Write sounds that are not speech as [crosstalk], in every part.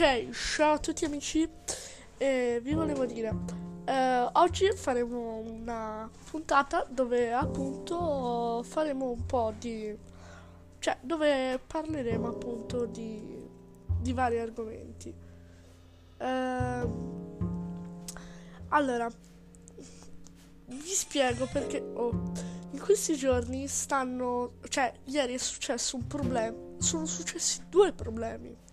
Ok, ciao a tutti amici, eh, vi volevo dire, eh, oggi faremo una puntata dove appunto faremo un po' di, cioè dove parleremo appunto di, di vari argomenti. Eh, allora, vi spiego perché oh, in questi giorni stanno, cioè ieri è successo un problema, sono successi due problemi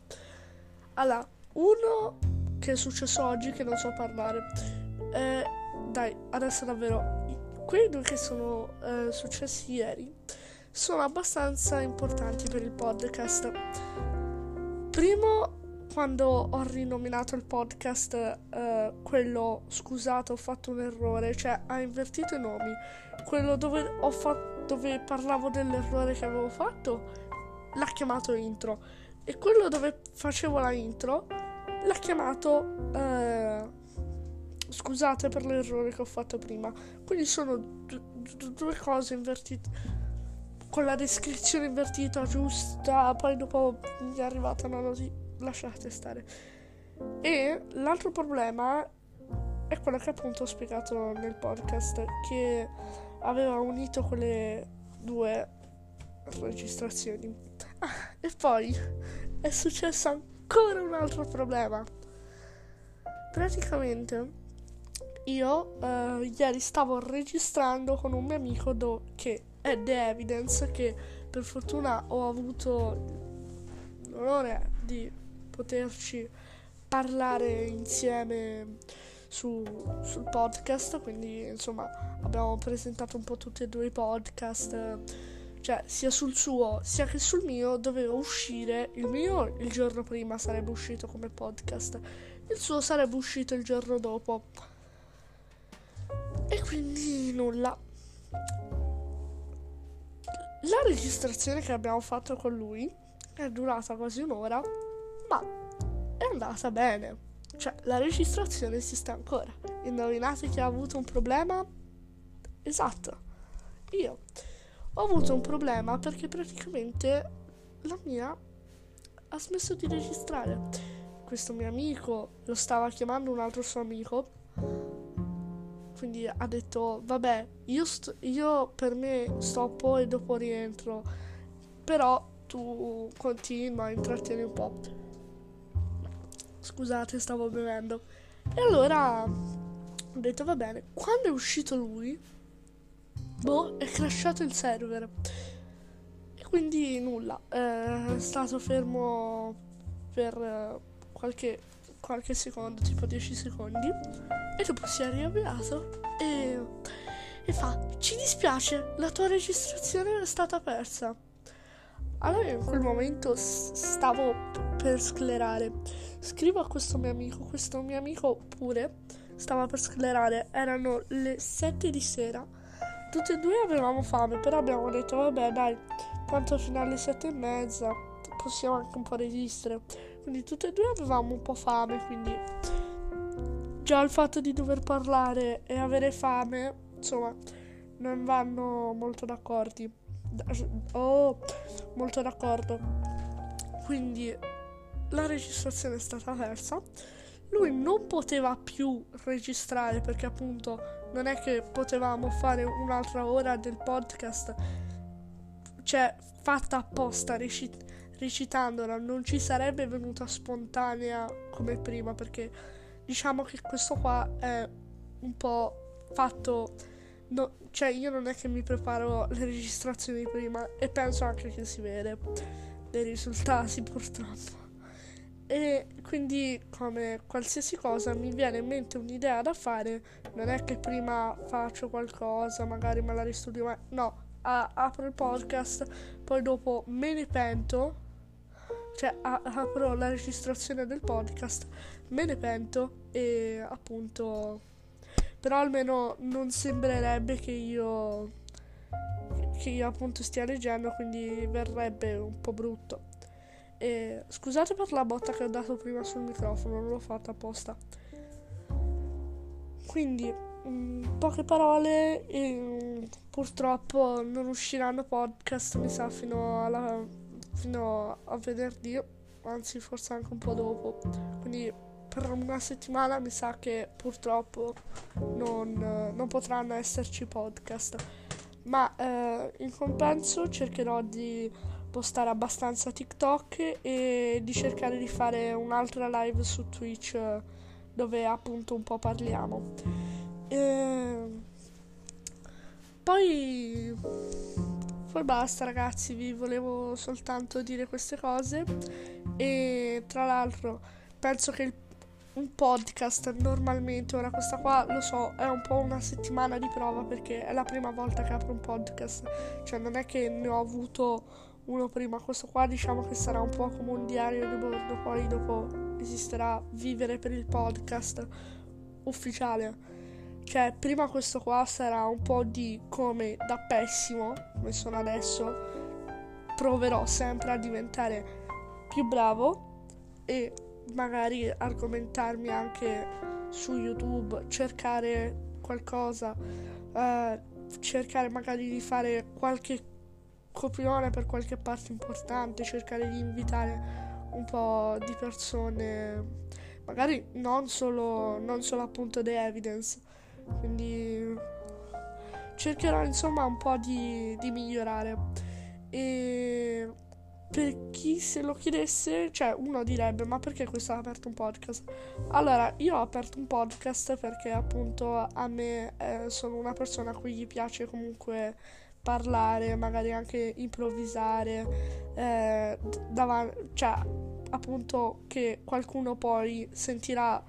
allora, uno che è successo oggi che non so parlare. Eh, dai, adesso davvero. Quei due che sono eh, successi ieri sono abbastanza importanti per il podcast. Primo, quando ho rinominato il podcast, eh, quello scusate, ho fatto un errore, cioè ha invertito i nomi. Quello dove, ho fatto, dove parlavo dell'errore che avevo fatto, l'ha chiamato intro e quello dove facevo la intro l'ha chiamato eh, scusate per l'errore che ho fatto prima quindi sono d- d- due cose invertite con la descrizione invertita giusta poi dopo mi è arrivata una notizia lasciate stare. E l'altro problema è quello che appunto ho spiegato nel podcast che aveva unito quelle due registrazioni e poi è successo ancora un altro problema. Praticamente io eh, ieri stavo registrando con un mio amico do- che è The Evidence che per fortuna ho avuto l'onore di poterci parlare insieme su, sul podcast quindi insomma abbiamo presentato un po' tutti e due i podcast cioè sia sul suo sia che sul mio doveva uscire il mio il giorno prima sarebbe uscito come podcast. Il suo sarebbe uscito il giorno dopo. E quindi nulla. La registrazione che abbiamo fatto con lui è durata quasi un'ora ma è andata bene. Cioè la registrazione si sta ancora. Indovinate chi ha avuto un problema? Esatto. Io ho avuto un problema perché praticamente la mia ha smesso di registrare. Questo mio amico lo stava chiamando un altro suo amico. Quindi ha detto, vabbè, io, st- io per me stoppo e dopo rientro. Però tu continua, intrattieni un po'. Scusate, stavo bevendo. E allora ho detto, va bene. Quando è uscito lui, boh, è crashato il server. E quindi nulla, è stato fermo per eh, qualche, qualche secondo, tipo 10 secondi. E dopo si è riavviato e, e fa, ci dispiace, la tua registrazione è stata persa. Allora in quel momento stavo per sclerare. Scrivo a questo mio amico, questo mio amico pure stava per sclerare. Erano le 7 di sera Tutti e due avevamo fame, però abbiamo detto vabbè dai, tanto fino alle sette e mezza possiamo anche un po' resistere. Quindi tutti e due avevamo un po' fame, quindi già il fatto di dover parlare e avere fame, insomma, non vanno molto d'accordo. Oh, molto d'accordo. Quindi la registrazione è stata persa. Lui non poteva più registrare perché appunto non è che potevamo fare un'altra ora del podcast, cioè fatta apposta, recit- recitandola, non ci sarebbe venuta spontanea come prima, perché diciamo che questo qua è un po' fatto. No, cioè, io non è che mi preparo le registrazioni prima e penso anche che si vede dei risultati purtroppo. E quindi, come qualsiasi cosa, mi viene in mente un'idea da fare. Non è che prima faccio qualcosa, magari me la ristudio, ma no, a- apro il podcast, poi dopo me ne pento. Cioè, a- apro la registrazione del podcast, me ne pento e appunto. Però almeno non sembrerebbe che io. che io appunto stia leggendo, quindi verrebbe un po' brutto. E scusate per la botta che ho dato prima sul microfono, non l'ho fatta apposta. Quindi, in mm, poche parole, e, purtroppo non usciranno podcast, mi sa, fino, alla, fino a venerdì anzi forse anche un po' dopo. Quindi per una settimana mi sa che purtroppo non, non potranno esserci podcast. Ma eh, in compenso cercherò di postare abbastanza TikTok e di cercare di fare un'altra live su Twitch dove appunto un po' parliamo. E... Poi poi basta ragazzi, vi volevo soltanto dire queste cose e tra l'altro penso che il, un podcast normalmente, ora questa qua lo so, è un po' una settimana di prova perché è la prima volta che apro un podcast, cioè non è che ne ho avuto uno prima, questo qua diciamo che sarà un po' come un diario di bordo, poi dopo esisterà Vivere per il podcast ufficiale. Cioè, prima questo qua sarà un po' di come da pessimo, come sono adesso, proverò sempre a diventare più bravo e magari argomentarmi anche su YouTube, cercare qualcosa, eh, cercare magari di fare qualche copione per qualche parte importante, cercare di invitare un po' di persone, magari non solo, non solo appunto The Evidence, quindi cercherò insomma un po' di, di migliorare. E per chi se lo chiedesse, cioè uno direbbe ma perché questo ha aperto un podcast? Allora, io ho aperto un podcast perché appunto a me eh, sono una persona a cui gli piace comunque parlare, magari anche improvvisare, eh, davanti, cioè appunto che qualcuno poi sentirà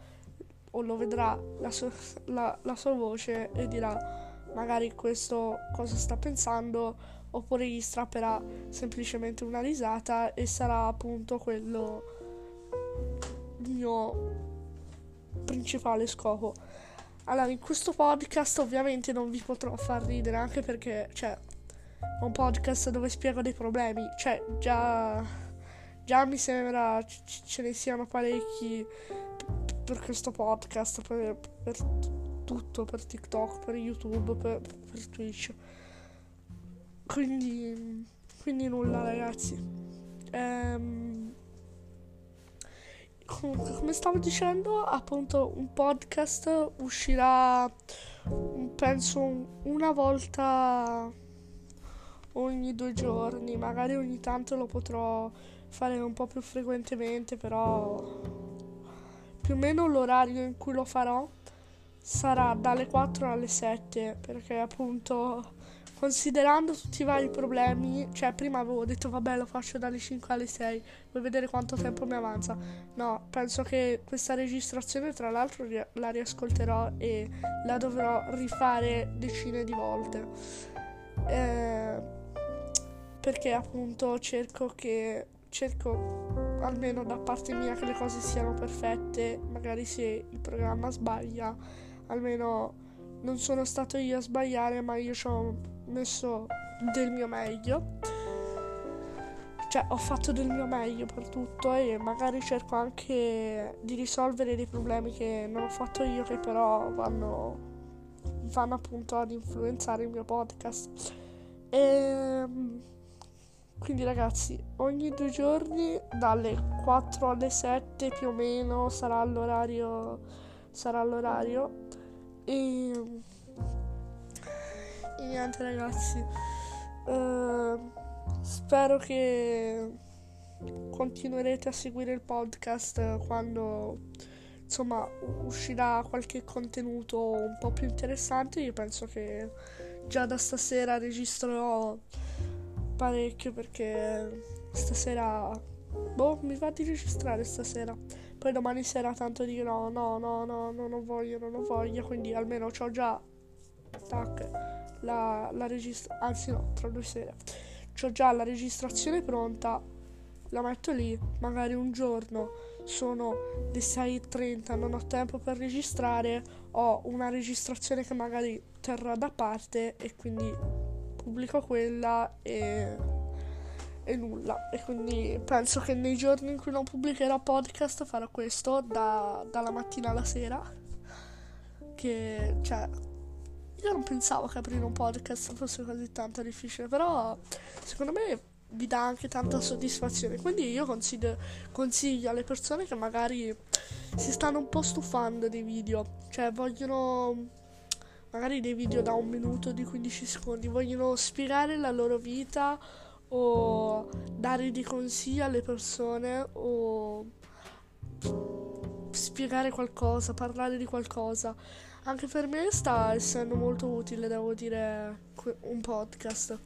o lo vedrà la sua, [laughs] la, la sua voce e dirà magari questo cosa sta pensando oppure gli strapperà semplicemente una risata e sarà appunto quello il mio principale scopo. Allora, in questo podcast ovviamente non vi potrò far ridere anche perché, cioè, è un podcast dove spiego dei problemi, cioè, già, già mi sembra c- ce ne siano parecchi per questo podcast, per, per tutto, per TikTok, per YouTube, per, per Twitch. Quindi, quindi nulla ragazzi. Ehm, comunque, come stavo dicendo, appunto un podcast uscirà, penso, una volta ogni due giorni. Magari ogni tanto lo potrò fare un po' più frequentemente, però più o meno l'orario in cui lo farò sarà dalle 4 alle 7 perché appunto considerando tutti i vari problemi cioè prima avevo detto vabbè lo faccio dalle 5 alle 6 vuoi vedere quanto tempo mi avanza? No penso che questa registrazione tra l'altro la riascolterò e la dovrò rifare decine di volte. Eh, perché appunto cerco che cerco almeno da parte mia che le cose siano perfette, magari se il programma sbaglia, almeno non sono stato io a sbagliare, ma io ho messo del mio meglio. Cioè, ho fatto del mio meglio per tutto e magari cerco anche di risolvere dei problemi che non ho fatto io, che però vanno, vanno appunto ad influenzare il mio podcast. E ehm, quindi ragazzi, ogni due giorni dalle 4 alle 7 più o meno sarà l'orario sarà l'orario e, e niente ragazzi. Uh, spero che continuerete a seguire il podcast quando insomma uscirà qualche contenuto un po' più interessante. Io penso che già da stasera registrerò parecchio perché stasera boh mi va di registrare stasera poi domani sera tanto dirò no no no no non voglio non ho voglia quindi almeno ho già tac la, la registrazione anzi no tra due sere ho già la registrazione pronta la metto lì magari un giorno sono le 6.30 non ho tempo per registrare ho una registrazione che magari terrò da parte e quindi pubblico quella e, e nulla. E quindi penso che nei giorni in cui non pubblicherò podcast farò questo da, dalla mattina alla sera. Che cioè. Io non pensavo che aprire un podcast fosse così tanto difficile, però secondo me vi dà anche tanta soddisfazione. Quindi io consiglio, consiglio alle persone che magari si stanno un po' stufando dei video, cioè vogliono magari dei video da un minuto di 15 secondi, vogliono spiegare la loro vita o dare dei consigli alle persone o spiegare qualcosa, parlare di qualcosa. Anche per me sta essendo molto utile, devo dire, un podcast.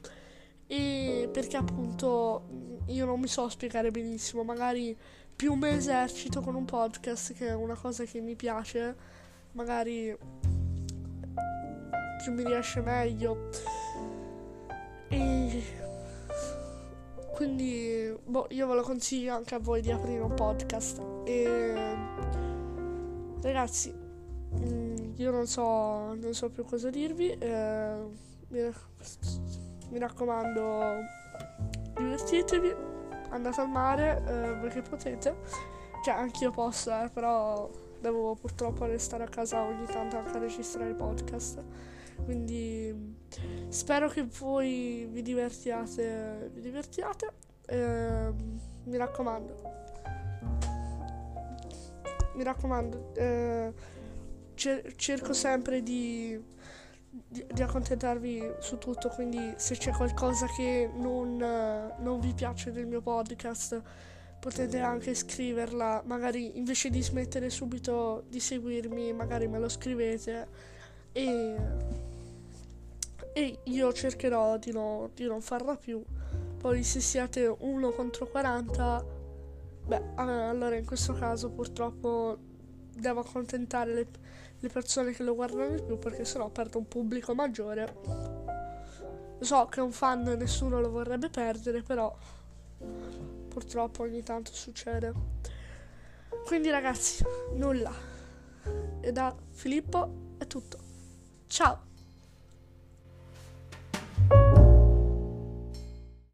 E perché appunto io non mi so spiegare benissimo, magari più mi esercito con un podcast che è una cosa che mi piace, magari più mi riesce meglio. E quindi boh, io ve lo consiglio anche a voi di aprire un podcast. E ragazzi, mm, io non so, non so più cosa dirvi. Eh, mi, raccomando, divertitevi, andate al mare eh, perché potete. Cioè, anch'io posso, eh, però devo purtroppo restare a casa ogni tanto anche a registrare il podcast. Quindi spero che voi vi divertiate. Vi divertiate. Eh, mi raccomando. Mi raccomando. Eh, cer- cerco sempre di, di, di, accontentarvi su tutto. Quindi se c'è qualcosa che non, non vi piace del mio podcast potete anche scriverla, magari invece di smettere subito di seguirmi, magari me lo scrivete e e io cercherò di, no, di non farla più. Poi se siete 1 contro 40, beh, allora in questo caso purtroppo devo accontentare le, le persone che lo guardano di più perché sennò perdo un pubblico maggiore. So che un fan nessuno lo vorrebbe perdere, però purtroppo ogni tanto succede. Quindi ragazzi, nulla. E da Filippo è tutto. Ciao!